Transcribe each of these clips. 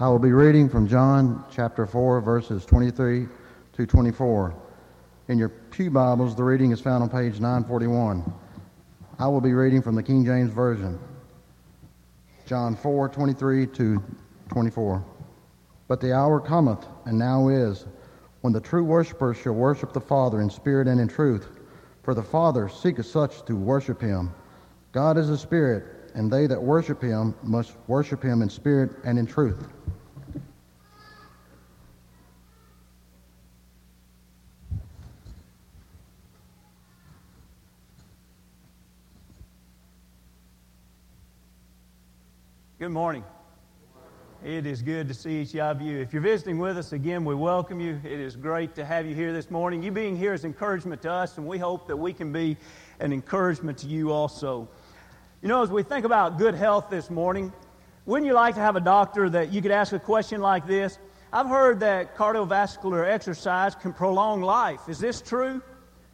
I will be reading from John chapter 4, verses 23 to 24. In your Pew Bibles, the reading is found on page 941. I will be reading from the King James Version. John 4, 23 to 24. But the hour cometh, and now is, when the true worshippers shall worship the Father in spirit and in truth. For the Father seeketh such to worship him. God is a spirit, and they that worship him must worship him in spirit and in truth. Good morning. It is good to see each of you. If you're visiting with us again, we welcome you. It is great to have you here this morning. You being here is encouragement to us, and we hope that we can be an encouragement to you also. You know, as we think about good health this morning, wouldn't you like to have a doctor that you could ask a question like this? I've heard that cardiovascular exercise can prolong life. Is this true?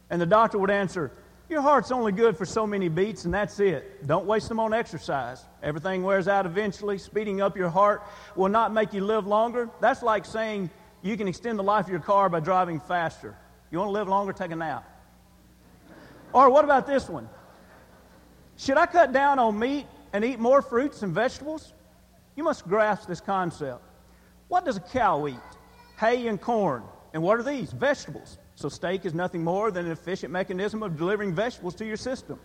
And the doctor would answer, your heart's only good for so many beats, and that's it. Don't waste them on exercise. Everything wears out eventually. Speeding up your heart will not make you live longer. That's like saying you can extend the life of your car by driving faster. You want to live longer? Take a nap. Or what about this one? Should I cut down on meat and eat more fruits and vegetables? You must grasp this concept. What does a cow eat? Hay and corn. And what are these? Vegetables. So, steak is nothing more than an efficient mechanism of delivering vegetables to your system.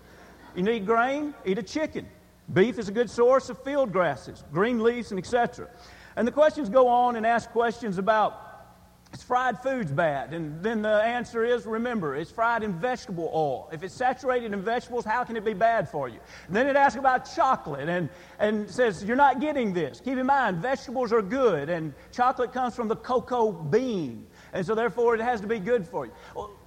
You need grain, eat a chicken. Beef is a good source of field grasses, green leaves, and etc. And the questions go on and ask questions about is fried foods bad? And then the answer is remember, it's fried in vegetable oil. If it's saturated in vegetables, how can it be bad for you? And then it asks about chocolate and, and says, You're not getting this. Keep in mind, vegetables are good, and chocolate comes from the cocoa bean and so therefore it has to be good for you.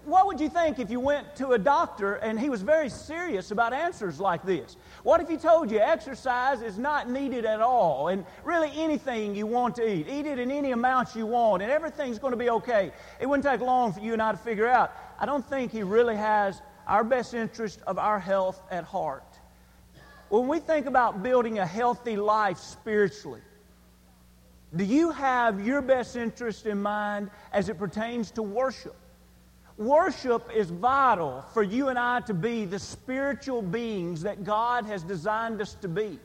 What would you think if you went to a doctor and he was very serious about answers like this? What if he told you exercise is not needed at all and really anything you want to eat, eat it in any amount you want and everything's going to be okay? It wouldn't take long for you and I to figure out. I don't think he really has our best interest of our health at heart. When we think about building a healthy life spiritually, do you have your best interest in mind as it pertains to worship? Worship is vital for you and I to be the spiritual beings that God has designed us to be.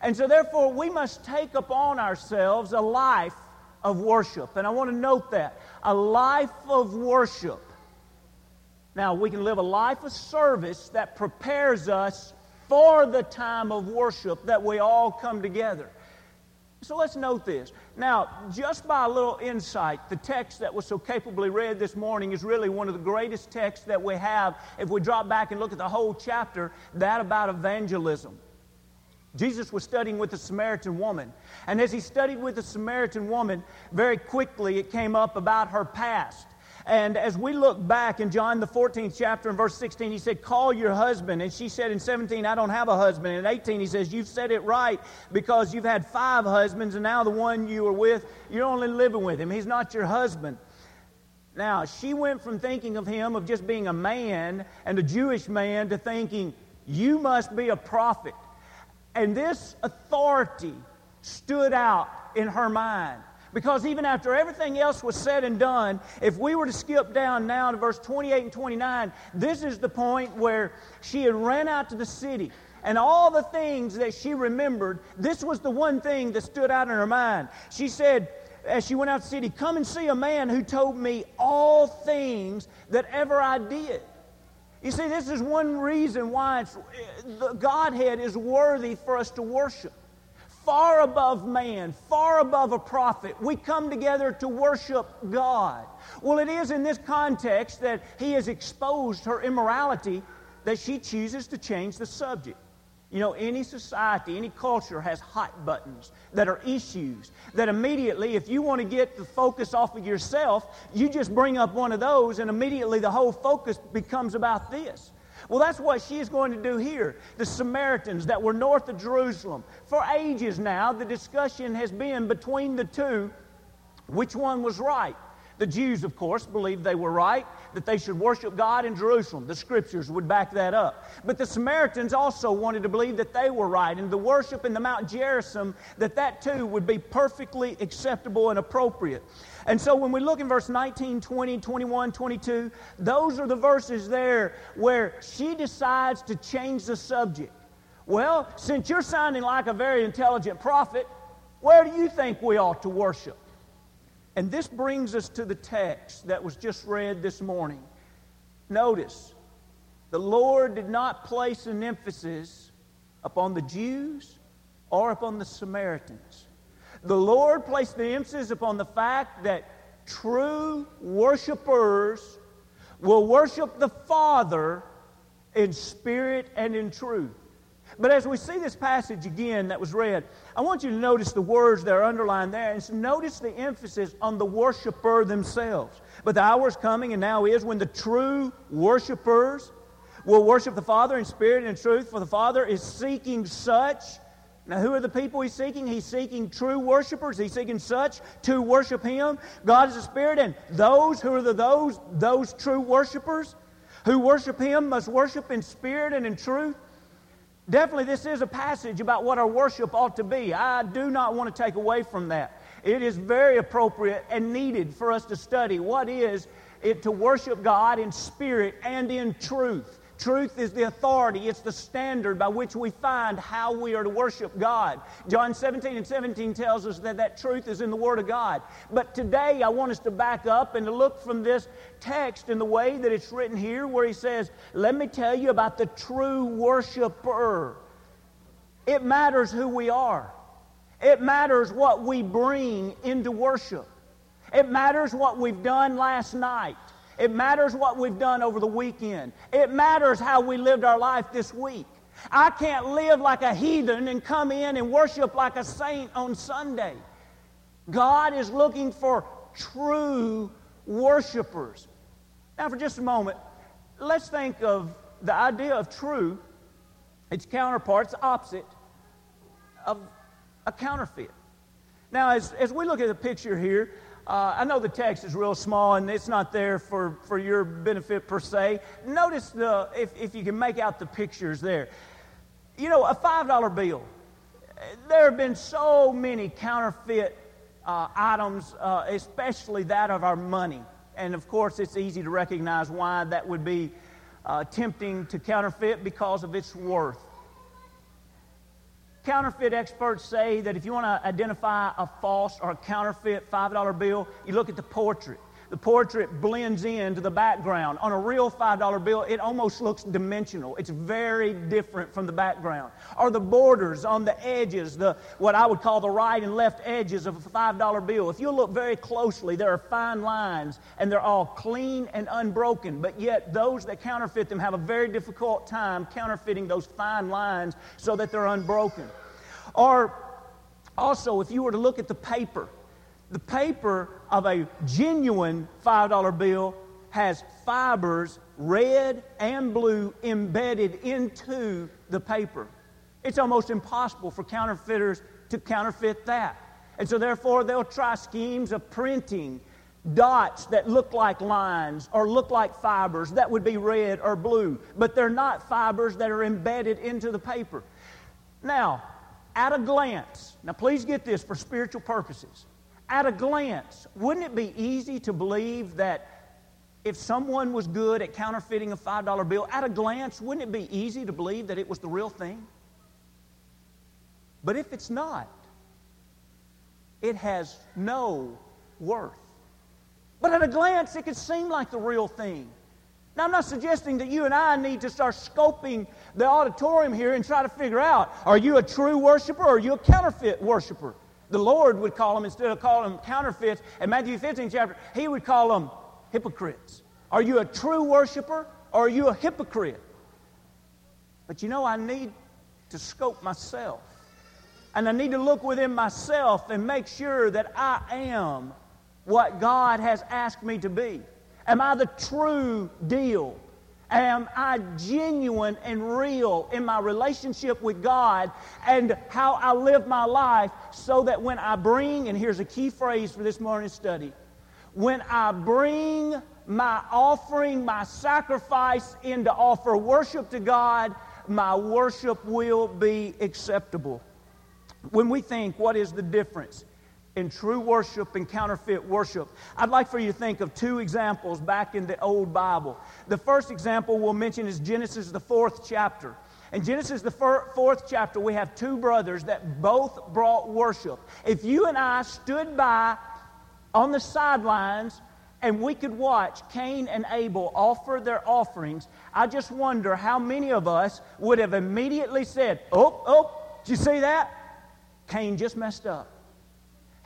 And so, therefore, we must take upon ourselves a life of worship. And I want to note that a life of worship. Now, we can live a life of service that prepares us for the time of worship that we all come together. So let's note this. Now, just by a little insight, the text that was so capably read this morning is really one of the greatest texts that we have if we drop back and look at the whole chapter, that about evangelism. Jesus was studying with the Samaritan woman. And as he studied with the Samaritan woman, very quickly it came up about her past. And as we look back in John, the 14th chapter, and verse 16, he said, Call your husband. And she said in 17, I don't have a husband. And in 18, he says, You've said it right because you've had five husbands, and now the one you are with, you're only living with him. He's not your husband. Now, she went from thinking of him of just being a man and a Jewish man to thinking, You must be a prophet. And this authority stood out in her mind. Because even after everything else was said and done, if we were to skip down now to verse 28 and 29, this is the point where she had ran out to the city. And all the things that she remembered, this was the one thing that stood out in her mind. She said, as she went out to the city, Come and see a man who told me all things that ever I did. You see, this is one reason why the Godhead is worthy for us to worship far above man, far above a prophet. We come together to worship God. Well, it is in this context that he has exposed her immorality that she chooses to change the subject. You know, any society, any culture has hot buttons that are issues that immediately, if you want to get the focus off of yourself, you just bring up one of those and immediately the whole focus becomes about this. Well, that's what she is going to do here. The Samaritans that were north of Jerusalem. For ages now, the discussion has been between the two which one was right. The Jews, of course, believed they were right, that they should worship God in Jerusalem. The scriptures would back that up. But the Samaritans also wanted to believe that they were right, and the worship in the Mount Gerizim, that that too would be perfectly acceptable and appropriate. And so when we look in verse 19, 20, 21, 22, those are the verses there where she decides to change the subject. Well, since you're sounding like a very intelligent prophet, where do you think we ought to worship? And this brings us to the text that was just read this morning. Notice, the Lord did not place an emphasis upon the Jews or upon the Samaritans. The Lord placed the emphasis upon the fact that true worshipers will worship the Father in spirit and in truth. But as we see this passage again that was read, I want you to notice the words that are underlined there and notice the emphasis on the worshiper themselves. But the hour is coming and now is when the true worshipers will worship the Father in spirit and in truth, for the Father is seeking such. Now, who are the people he's seeking? He's seeking true worshipers. He's seeking such to worship him. God is a spirit, and those who are the those those true worshipers who worship him must worship in spirit and in truth. Definitely, this is a passage about what our worship ought to be. I do not want to take away from that. It is very appropriate and needed for us to study what is it to worship God in spirit and in truth. Truth is the authority, it's the standard by which we find how we are to worship God. John 17 and 17 tells us that that truth is in the Word of God. But today I want us to back up and to look from this text in the way that it's written here, where he says, Let me tell you about the true worshiper. It matters who we are, it matters what we bring into worship, it matters what we've done last night. It matters what we've done over the weekend. It matters how we lived our life this week. I can't live like a heathen and come in and worship like a saint on Sunday. God is looking for true worshipers. Now, for just a moment, let's think of the idea of true, its counterpart, its opposite of a counterfeit. Now, as, as we look at the picture here, uh, I know the text is real small and it's not there for, for your benefit per se. Notice the, if, if you can make out the pictures there. You know, a $5 bill. There have been so many counterfeit uh, items, uh, especially that of our money. And of course, it's easy to recognize why that would be uh, tempting to counterfeit because of its worth. Counterfeit experts say that if you want to identify a false or a counterfeit $5 bill, you look at the portrait. The portrait blends into the background. On a real $5 bill, it almost looks dimensional. It's very different from the background. Or the borders on the edges, the, what I would call the right and left edges of a $5 bill. If you look very closely, there are fine lines and they're all clean and unbroken. But yet, those that counterfeit them have a very difficult time counterfeiting those fine lines so that they're unbroken. Or also, if you were to look at the paper, the paper of a genuine $5 bill has fibers, red and blue, embedded into the paper. It's almost impossible for counterfeiters to counterfeit that. And so, therefore, they'll try schemes of printing dots that look like lines or look like fibers that would be red or blue, but they're not fibers that are embedded into the paper. Now, at a glance, now please get this for spiritual purposes at a glance, wouldn't it be easy to believe that if someone was good at counterfeiting a $5 bill, at a glance, wouldn't it be easy to believe that it was the real thing? But if it's not, it has no worth. But at a glance, it could seem like the real thing. Now, I'm not suggesting that you and I need to start scoping the auditorium here and try to figure out are you a true worshiper or are you a counterfeit worshiper? The Lord would call them, instead of calling them counterfeits, in Matthew 15 chapter, He would call them hypocrites. Are you a true worshiper or are you a hypocrite? But you know, I need to scope myself. And I need to look within myself and make sure that I am what God has asked me to be. Am I the true deal? Am I genuine and real in my relationship with God and how I live my life so that when I bring, and here's a key phrase for this morning's study, when I bring my offering, my sacrifice in to offer worship to God, my worship will be acceptable. When we think, what is the difference in true worship and counterfeit worship? I'd like for you to think of two examples back in the Old Bible. The first example we'll mention is Genesis, the fourth chapter. In Genesis, the fourth chapter, we have two brothers that both brought worship. If you and I stood by on the sidelines and we could watch Cain and Abel offer their offerings, I just wonder how many of us would have immediately said, Oh, oh, did you see that? Cain just messed up.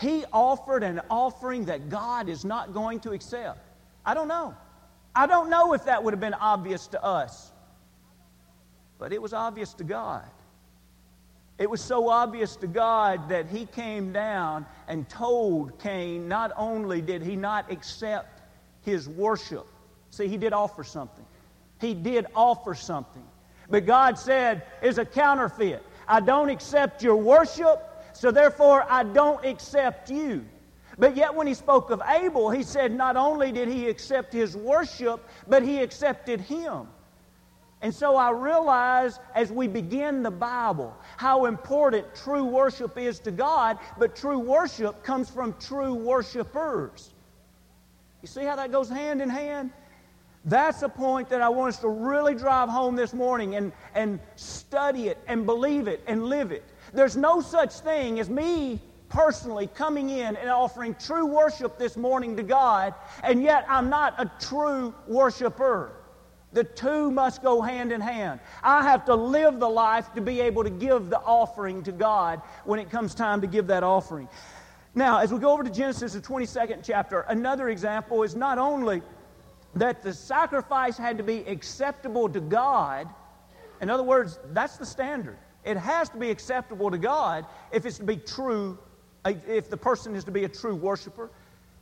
He offered an offering that God is not going to accept. I don't know. I don't know if that would have been obvious to us, but it was obvious to God. It was so obvious to God that he came down and told Cain not only did he not accept his worship, see, he did offer something. He did offer something. But God said, is a counterfeit. I don't accept your worship, so therefore I don't accept you. But yet, when he spoke of Abel, he said not only did he accept his worship, but he accepted him. And so I realize as we begin the Bible how important true worship is to God, but true worship comes from true worshipers. You see how that goes hand in hand? That's a point that I want us to really drive home this morning and, and study it and believe it and live it. There's no such thing as me personally coming in and offering true worship this morning to God, and yet I'm not a true worshiper. The two must go hand in hand. I have to live the life to be able to give the offering to God when it comes time to give that offering. Now, as we go over to Genesis, the 22nd chapter, another example is not only that the sacrifice had to be acceptable to God, in other words, that's the standard. It has to be acceptable to God if it's to be true, uh, if the person is to be a true worshiper,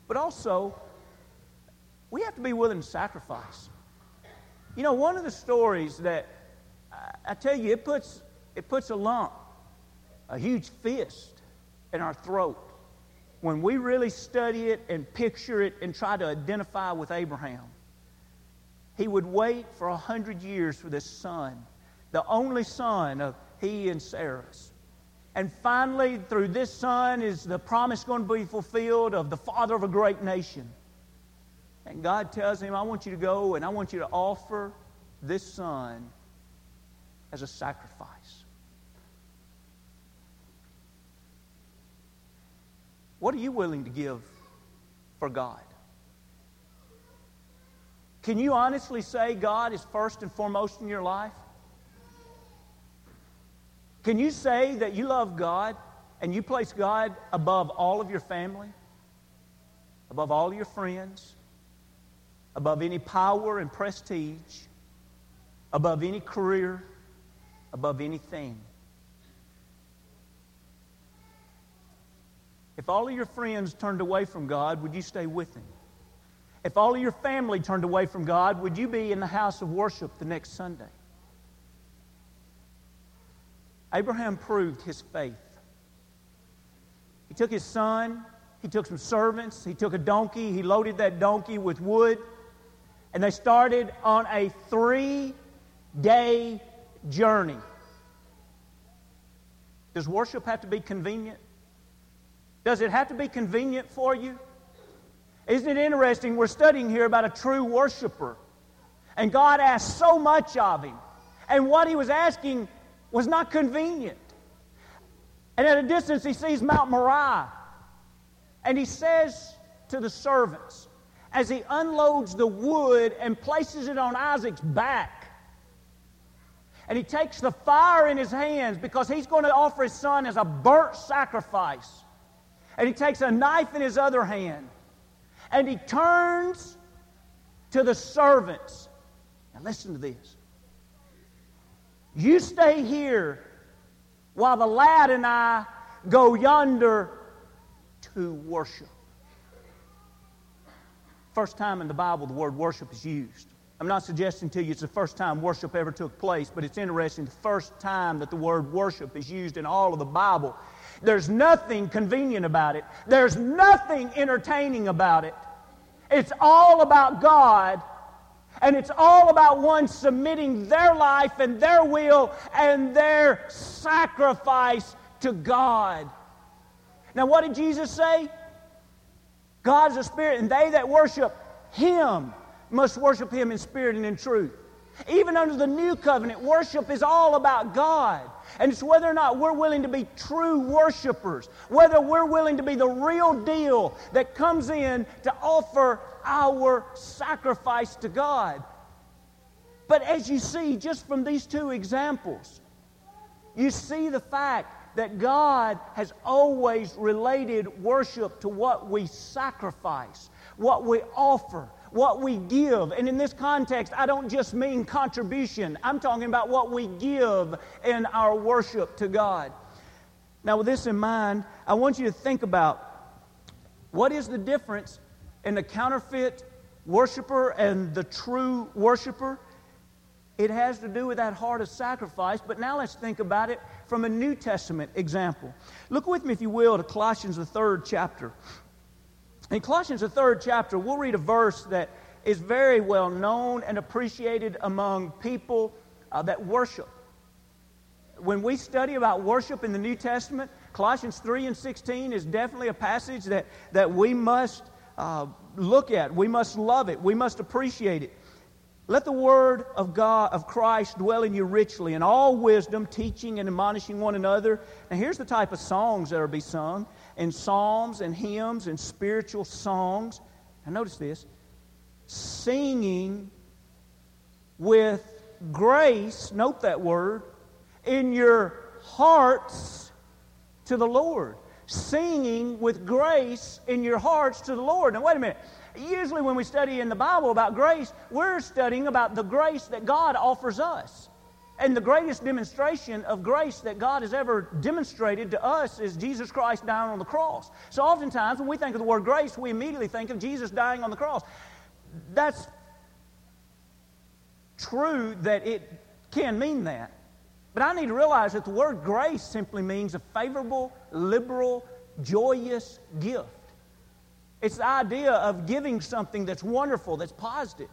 but also we have to be willing to sacrifice. You know, one of the stories that I tell you, it puts, it puts a lump, a huge fist in our throat when we really study it and picture it and try to identify with Abraham. He would wait for a hundred years for this son, the only son of he and Sarah's. And finally, through this son is the promise going to be fulfilled of the father of a great nation. And God tells him, I want you to go and I want you to offer this son as a sacrifice. What are you willing to give for God? Can you honestly say God is first and foremost in your life? Can you say that you love God and you place God above all of your family, above all your friends, above any power and prestige, above any career, above anything. If all of your friends turned away from God, would you stay with Him? If all of your family turned away from God, would you be in the house of worship the next Sunday? Abraham proved his faith. He took his son, he took some servants, he took a donkey, he loaded that donkey with wood, and they started on a three day journey. Does worship have to be convenient? Does it have to be convenient for you? Isn't it interesting? We're studying here about a true worshiper. And God asked so much of him. And what he was asking was not convenient. And at a distance, he sees Mount Moriah. And he says to the servants, as he unloads the wood and places it on Isaac's back, and he takes the fire in his hands because he's going to offer his son as a burnt sacrifice. And he takes a knife in his other hand, and he turns to the servants. Now, listen to this. You stay here while the lad and I go yonder to worship. First time in the Bible the word worship is used. I'm not suggesting to you it's the first time worship ever took place, but it's interesting the first time that the word worship is used in all of the Bible. There's nothing convenient about it, there's nothing entertaining about it. It's all about God. And it's all about one submitting their life and their will and their sacrifice to God. Now, what did Jesus say? God is a spirit, and they that worship him must worship him in spirit and in truth. Even under the new covenant, worship is all about God. And it's whether or not we're willing to be true worshipers, whether we're willing to be the real deal that comes in to offer our sacrifice to God. But as you see, just from these two examples, you see the fact that God has always related worship to what we sacrifice, what we offer, what we give. And in this context, I don't just mean contribution, I'm talking about what we give in our worship to God. Now, with this in mind, I want you to think about what is the difference in the counterfeit worshiper and the true worshiper? It has to do with that heart of sacrifice, but now let's think about it from a New Testament example. Look with me, if you will, to Colossians, the third chapter. In Colossians, the third chapter, we'll read a verse that is very well known and appreciated among people uh, that worship. When we study about worship in the New Testament, Colossians 3 and 16 is definitely a passage that, that we must uh, look at. We must love it. We must appreciate it. Let the word of God, of Christ, dwell in you richly in all wisdom, teaching and admonishing one another. Now, here's the type of songs that are be sung in psalms and hymns and spiritual songs. And notice this singing with grace, note that word, in your hearts to the Lord. Singing with grace in your hearts to the Lord. Now, wait a minute. Usually, when we study in the Bible about grace, we're studying about the grace that God offers us. And the greatest demonstration of grace that God has ever demonstrated to us is Jesus Christ dying on the cross. So, oftentimes, when we think of the word grace, we immediately think of Jesus dying on the cross. That's true that it can mean that. But I need to realize that the word grace simply means a favorable, liberal, joyous gift. It's the idea of giving something that's wonderful, that's positive.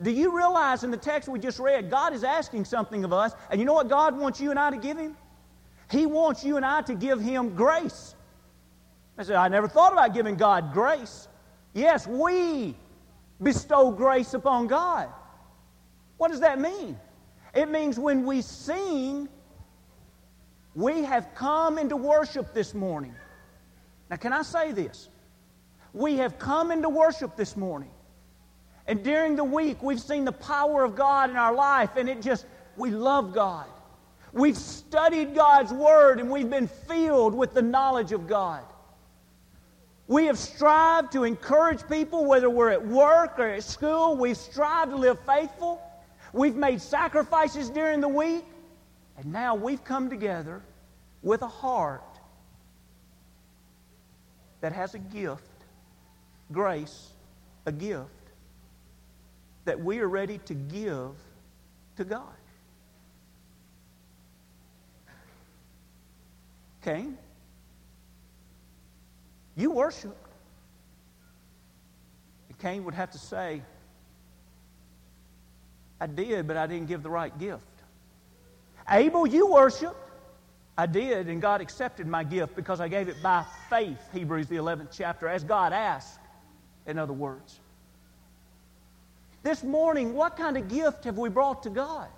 Do you realize in the text we just read, God is asking something of us, and you know what God wants you and I to give Him? He wants you and I to give Him grace. I said, I never thought about giving God grace. Yes, we bestow grace upon God. What does that mean? It means when we sing, we have come into worship this morning. Now, can I say this? We have come into worship this morning. And during the week, we've seen the power of God in our life, and it just, we love God. We've studied God's Word, and we've been filled with the knowledge of God. We have strived to encourage people, whether we're at work or at school. We've strived to live faithful. We've made sacrifices during the week. And now we've come together with a heart that has a gift grace, a gift that we are ready to give to God. Cain, you worship. And Cain would have to say, I did, but I didn't give the right gift. Abel, you worshiped. I did, and God accepted my gift because I gave it by faith, Hebrews the 11th chapter, as God asked in other words. This morning, what kind of gift have we brought to God?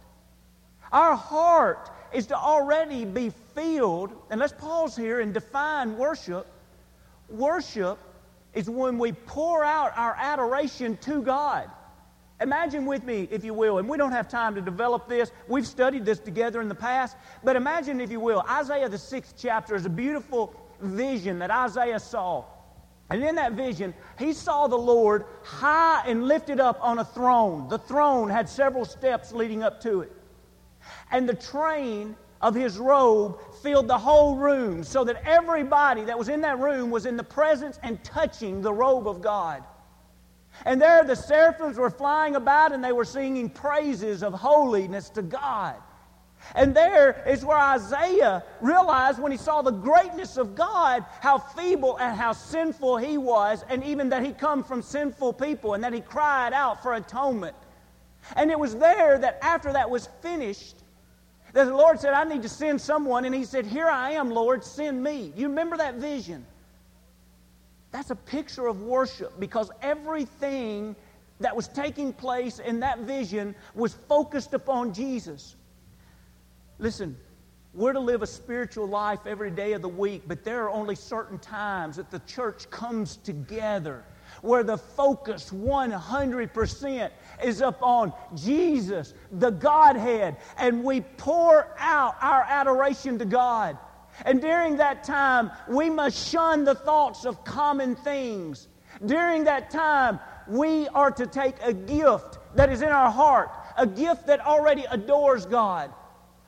Our heart is to already be filled, and let's pause here and define worship. Worship is when we pour out our adoration to God. Imagine with me, if you will, and we don't have time to develop this. We've studied this together in the past, but imagine, if you will, Isaiah the sixth chapter is a beautiful vision that Isaiah saw. And in that vision, he saw the Lord high and lifted up on a throne. The throne had several steps leading up to it. And the train of his robe filled the whole room so that everybody that was in that room was in the presence and touching the robe of God. And there the seraphims were flying about and they were singing praises of holiness to God. And there is where Isaiah realized when he saw the greatness of God, how feeble and how sinful he was, and even that he come from sinful people, and that he cried out for atonement. And it was there that after that was finished, that the Lord said, I need to send someone. And he said, Here I am, Lord, send me. You remember that vision? That's a picture of worship because everything that was taking place in that vision was focused upon Jesus. Listen, we're to live a spiritual life every day of the week, but there are only certain times that the church comes together where the focus 100% is upon Jesus, the Godhead, and we pour out our adoration to God. And during that time, we must shun the thoughts of common things. During that time, we are to take a gift that is in our heart, a gift that already adores God,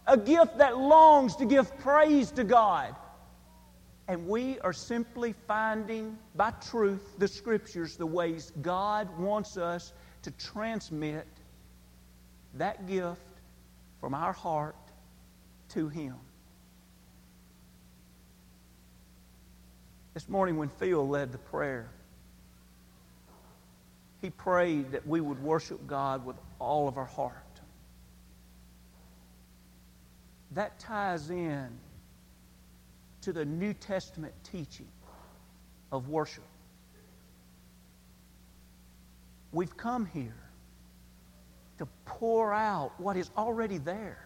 a gift that longs to give praise to God. And we are simply finding by truth the scriptures, the ways God wants us to transmit that gift from our heart to Him. This morning, when Phil led the prayer, he prayed that we would worship God with all of our heart. That ties in to the New Testament teaching of worship. We've come here to pour out what is already there.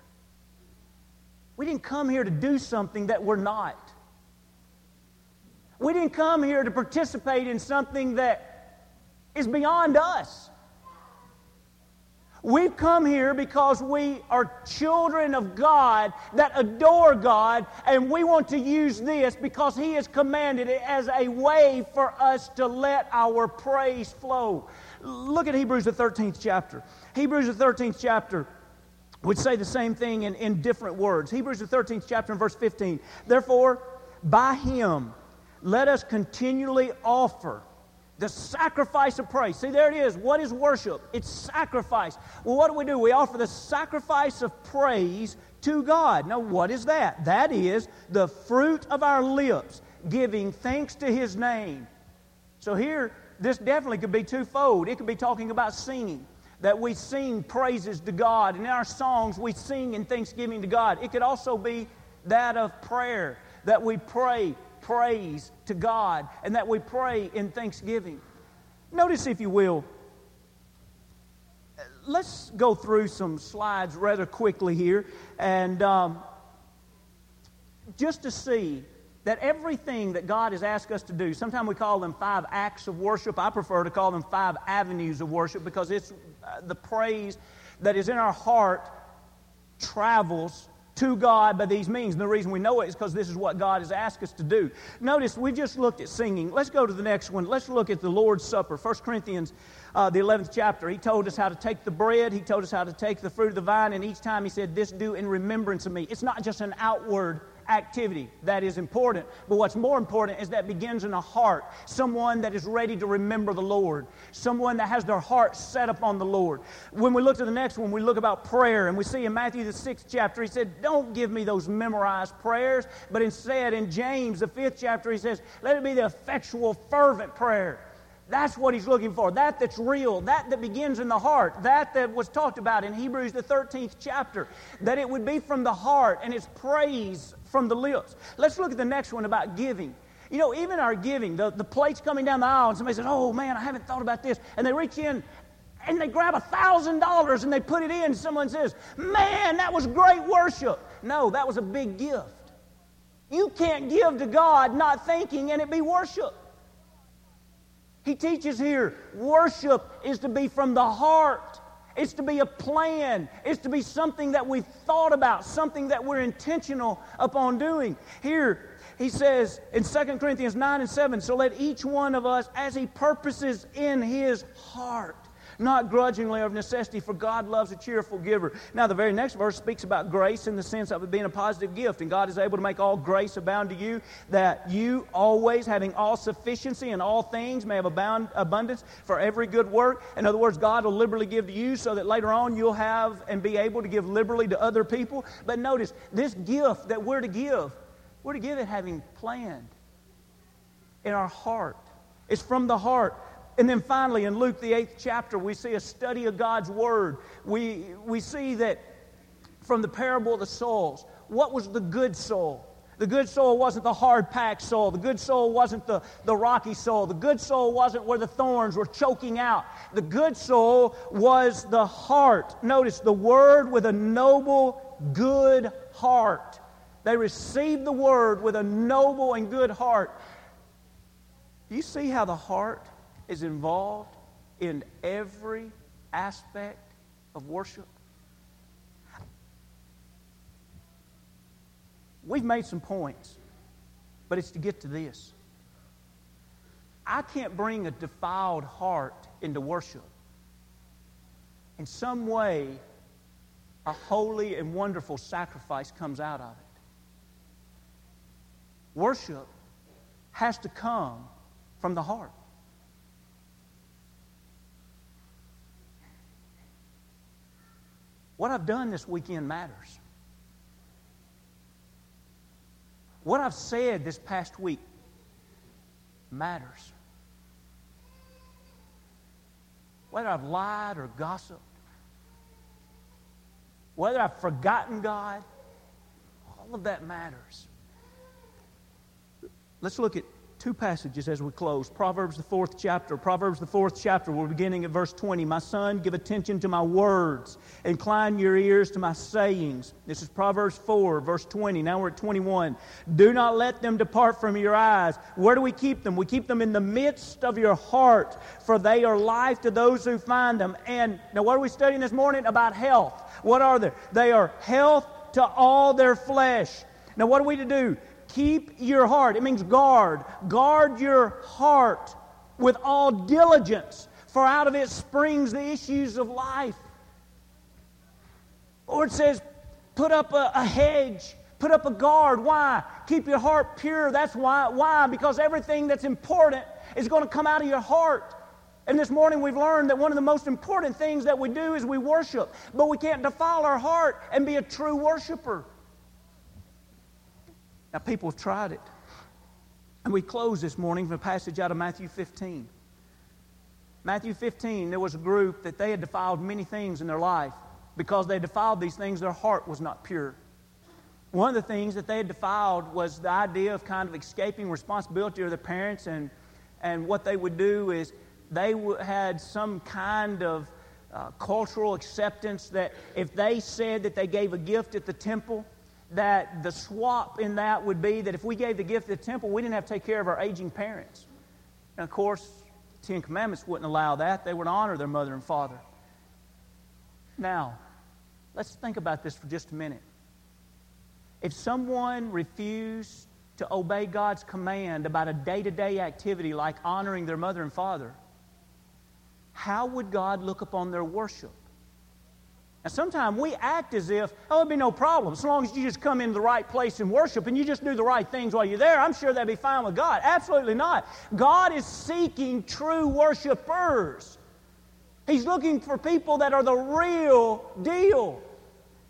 We didn't come here to do something that we're not. We didn't come here to participate in something that is beyond us. We've come here because we are children of God that adore God, and we want to use this because He has commanded it as a way for us to let our praise flow. Look at Hebrews, the 13th chapter. Hebrews, the 13th chapter would say the same thing in, in different words. Hebrews, the 13th chapter, and verse 15. Therefore, by Him, let us continually offer the sacrifice of praise. See, there it is. What is worship? It's sacrifice. Well, what do we do? We offer the sacrifice of praise to God. Now, what is that? That is the fruit of our lips, giving thanks to His name. So, here, this definitely could be twofold. It could be talking about singing, that we sing praises to God, and in our songs, we sing in thanksgiving to God. It could also be that of prayer, that we pray praise to God and that we pray in thanksgiving. Notice, if you will, let's go through some slides rather quickly here and um, just to see that everything that God has asked us to do, sometimes we call them five acts of worship. I prefer to call them five avenues of worship because it's uh, the praise that is in our heart travels to God by these means. And the reason we know it is because this is what God has asked us to do. Notice we just looked at singing. Let's go to the next one. Let's look at the Lord's Supper. 1 Corinthians, uh, the 11th chapter. He told us how to take the bread, He told us how to take the fruit of the vine, and each time He said, This do in remembrance of me. It's not just an outward activity. That is important. But what's more important is that begins in a heart. Someone that is ready to remember the Lord. Someone that has their heart set upon the Lord. When we look to the next one, we look about prayer, and we see in Matthew the sixth chapter, he said, Don't give me those memorized prayers, but instead in James the fifth chapter, he says, Let it be the effectual, fervent prayer that's what he's looking for. That that's real. That that begins in the heart. That that was talked about in Hebrews, the 13th chapter. That it would be from the heart and it's praise from the lips. Let's look at the next one about giving. You know, even our giving, the, the plates coming down the aisle, and somebody says, Oh man, I haven't thought about this. And they reach in and they grab a thousand dollars and they put it in. Someone says, Man, that was great worship. No, that was a big gift. You can't give to God not thinking and it be worship. He teaches here worship is to be from the heart. It's to be a plan. It's to be something that we've thought about, something that we're intentional upon doing. Here, he says in 2 Corinthians 9 and 7 So let each one of us, as he purposes in his heart, not grudgingly or of necessity, for God loves a cheerful giver. Now, the very next verse speaks about grace in the sense of it being a positive gift, and God is able to make all grace abound to you, that you always, having all sufficiency in all things, may have abound, abundance for every good work. In other words, God will liberally give to you so that later on you'll have and be able to give liberally to other people. But notice, this gift that we're to give, we're to give it having planned in our heart. It's from the heart. And then finally, in Luke, the eighth chapter, we see a study of God's Word. We, we see that from the parable of the souls, what was the good soul? The good soul wasn't the hard packed soul. The good soul wasn't the, the rocky soul. The good soul wasn't where the thorns were choking out. The good soul was the heart. Notice the word with a noble, good heart. They received the word with a noble and good heart. You see how the heart is involved in every aspect of worship. We've made some points, but it's to get to this. I can't bring a defiled heart into worship. In some way, a holy and wonderful sacrifice comes out of it. Worship has to come from the heart. What I've done this weekend matters. What I've said this past week matters. Whether I've lied or gossiped, whether I've forgotten God, all of that matters. Let's look at two passages as we close. Proverbs, the fourth chapter. Proverbs, the fourth chapter. We're beginning at verse 20. My son, give attention to my words. Incline your ears to my sayings. This is Proverbs 4, verse 20. Now we're at 21. Do not let them depart from your eyes. Where do we keep them? We keep them in the midst of your heart, for they are life to those who find them. And now, what are we studying this morning? About health. What are they? They are health to all their flesh. Now, what are we to do? Keep your heart. It means guard. Guard your heart with all diligence, for out of it springs the issues of life. Or it says, put up a, a hedge, put up a guard. Why? Keep your heart pure. That's why. Why? Because everything that's important is going to come out of your heart. And this morning we've learned that one of the most important things that we do is we worship. But we can't defile our heart and be a true worshiper. Now, people have tried it. And we close this morning with a passage out of Matthew 15. Matthew 15, there was a group that they had defiled many things in their life. Because they defiled these things, their heart was not pure. One of the things that they had defiled was the idea of kind of escaping responsibility of their parents, and, and what they would do is they had some kind of uh, cultural acceptance that if they said that they gave a gift at the temple, that the swap in that would be that if we gave the gift of the temple, we didn't have to take care of our aging parents. And of course, the Ten Commandments wouldn't allow that. They would honor their mother and father. Now, let's think about this for just a minute. If someone refused to obey God's command about a day to day activity like honoring their mother and father, how would God look upon their worship? And sometimes we act as if, oh, it'd be no problem. As long as you just come into the right place and worship and you just do the right things while you're there, I'm sure that'd be fine with God. Absolutely not. God is seeking true worshipers. He's looking for people that are the real deal.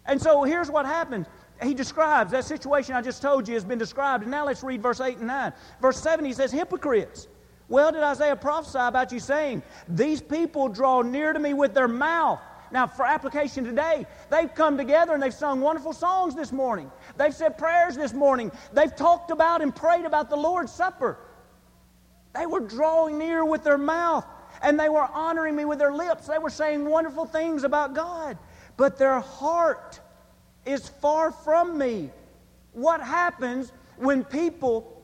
And so here's what happens. He describes that situation I just told you has been described. And now let's read verse 8 and 9. Verse 7, he says, Hypocrites. Well, did Isaiah prophesy about you, saying, These people draw near to me with their mouth now, for application today, they've come together and they've sung wonderful songs this morning. They've said prayers this morning. They've talked about and prayed about the Lord's Supper. They were drawing near with their mouth and they were honoring me with their lips. They were saying wonderful things about God, but their heart is far from me. What happens when people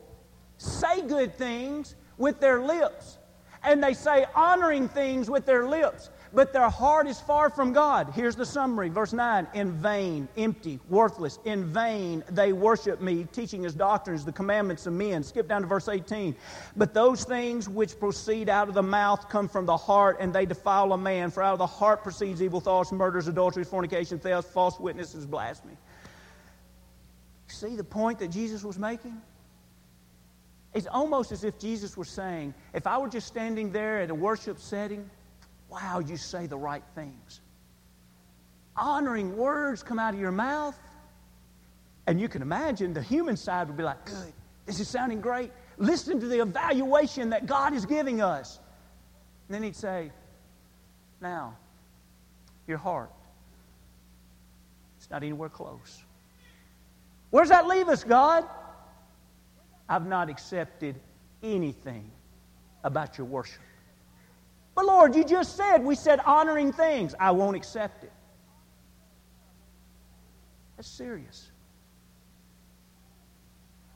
say good things with their lips and they say honoring things with their lips, but their heart is far from God. Here's the summary, verse 9 In vain, empty, worthless, in vain they worship me, teaching as doctrines the commandments of men. Skip down to verse 18. But those things which proceed out of the mouth come from the heart, and they defile a man. For out of the heart proceeds evil thoughts, murders, adulteries, fornication, thefts, false witnesses, blasphemy. See the point that Jesus was making? It's almost as if Jesus was saying, if I were just standing there at a worship setting, wow, you say the right things. Honoring words come out of your mouth. And you can imagine the human side would be like, good, this is sounding great. Listen to the evaluation that God is giving us. And then he'd say, now, your heart, it's not anywhere close. Where does that leave us, God? I've not accepted anything about your worship. But Lord, you just said, we said honoring things. I won't accept it. That's serious.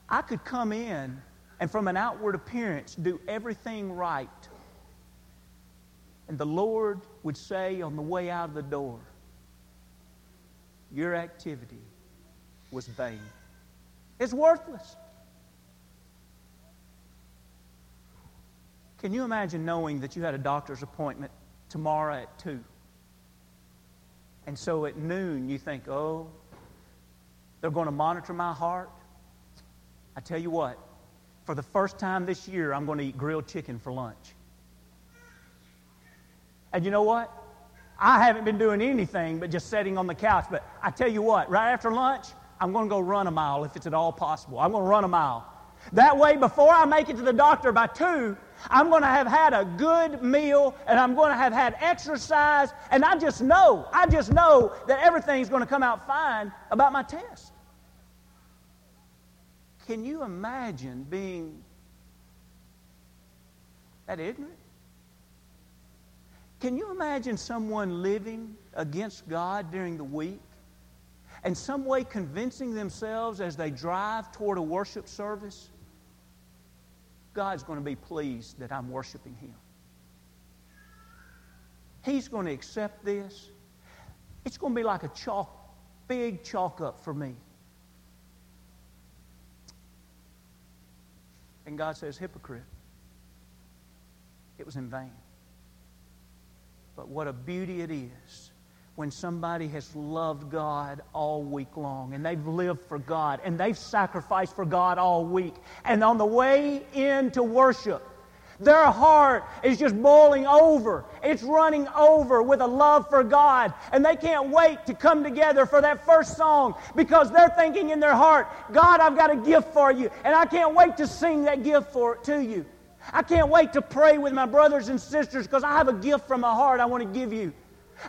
I could come in and from an outward appearance do everything right. And the Lord would say on the way out of the door, Your activity was vain. It's worthless. Can you imagine knowing that you had a doctor's appointment tomorrow at 2? And so at noon you think, oh, they're going to monitor my heart? I tell you what, for the first time this year, I'm going to eat grilled chicken for lunch. And you know what? I haven't been doing anything but just sitting on the couch. But I tell you what, right after lunch, I'm going to go run a mile if it's at all possible. I'm going to run a mile. That way, before I make it to the doctor by 2, I'm going to have had a good meal and I'm going to have had exercise. And I just know, I just know that everything's going to come out fine about my test. Can you imagine being that ignorant? Can you imagine someone living against God during the week and some way convincing themselves as they drive toward a worship service God's going to be pleased that I'm worshiping Him. He's going to accept this. It's going to be like a chalk, big chalk up for me. And God says, hypocrite. It was in vain. But what a beauty it is when somebody has loved God all week long and they've lived for God and they've sacrificed for God all week. And on the way into worship, their heart is just boiling over. It's running over with a love for God. And they can't wait to come together for that first song because they're thinking in their heart, God, I've got a gift for you. And I can't wait to sing that gift for, to you. I can't wait to pray with my brothers and sisters because I have a gift from my heart I want to give you.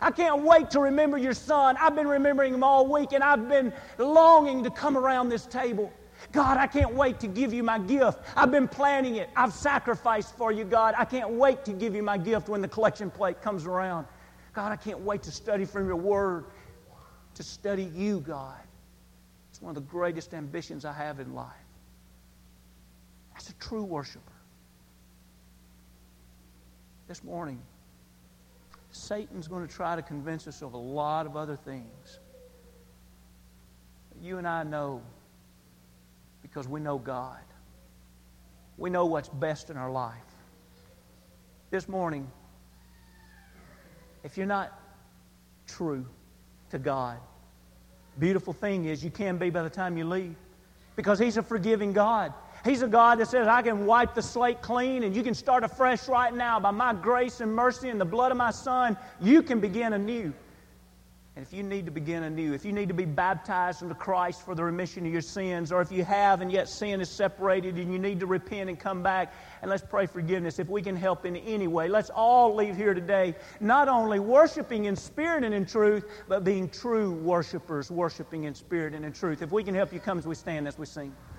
I can't wait to remember your son. I've been remembering him all week and I've been longing to come around this table. God, I can't wait to give you my gift. I've been planning it. I've sacrificed for you, God. I can't wait to give you my gift when the collection plate comes around. God, I can't wait to study from your word, to study you, God. It's one of the greatest ambitions I have in life. That's a true worshiper. This morning, Satan's going to try to convince us of a lot of other things. You and I know because we know God. We know what's best in our life. This morning, if you're not true to God, beautiful thing is you can be by the time you leave because He's a forgiving God. He's a God that says, I can wipe the slate clean and you can start afresh right now. By my grace and mercy and the blood of my Son, you can begin anew. And if you need to begin anew, if you need to be baptized into Christ for the remission of your sins, or if you have and yet sin is separated and you need to repent and come back, and let's pray forgiveness. If we can help in any way, let's all leave here today not only worshiping in spirit and in truth, but being true worshipers, worshiping in spirit and in truth. If we can help you, come as we stand as we sing.